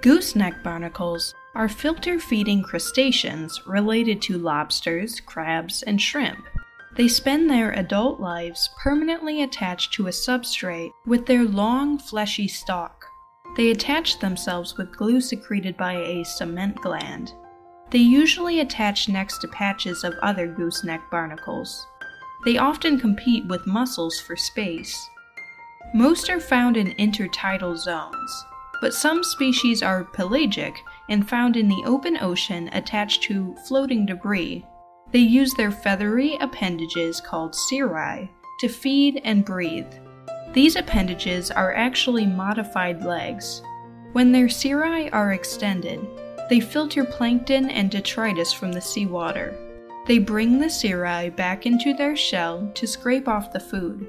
Gooseneck barnacles are filter feeding crustaceans related to lobsters, crabs, and shrimp. They spend their adult lives permanently attached to a substrate with their long, fleshy stalk. They attach themselves with glue secreted by a cement gland. They usually attach next to patches of other gooseneck barnacles. They often compete with mussels for space. Most are found in intertidal zones, but some species are pelagic and found in the open ocean attached to floating debris. They use their feathery appendages called cirri to feed and breathe. These appendages are actually modified legs. When their cirri are extended, they filter plankton and detritus from the seawater. They bring the cirri back into their shell to scrape off the food.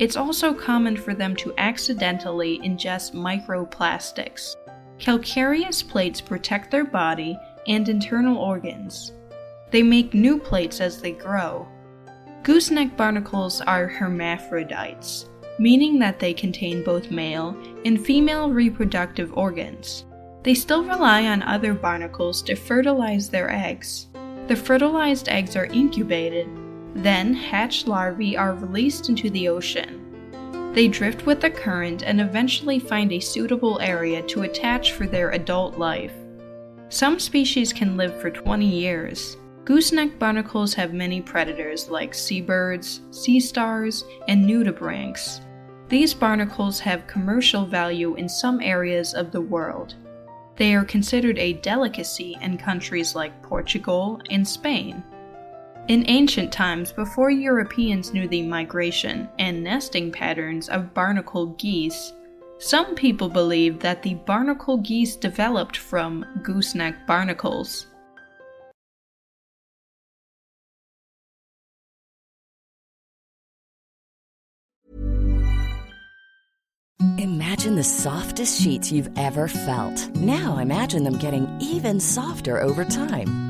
It's also common for them to accidentally ingest microplastics. Calcareous plates protect their body and internal organs. They make new plates as they grow. Gooseneck barnacles are hermaphrodites, meaning that they contain both male and female reproductive organs. They still rely on other barnacles to fertilize their eggs. The fertilized eggs are incubated, then hatched larvae are released into the ocean. They drift with the current and eventually find a suitable area to attach for their adult life. Some species can live for 20 years. Gooseneck barnacles have many predators like seabirds, sea stars, and nudibranchs. These barnacles have commercial value in some areas of the world. They are considered a delicacy in countries like Portugal and Spain. In ancient times, before Europeans knew the migration and nesting patterns of barnacle geese, some people believed that the barnacle geese developed from gooseneck barnacles. Imagine the softest sheets you've ever felt. Now imagine them getting even softer over time.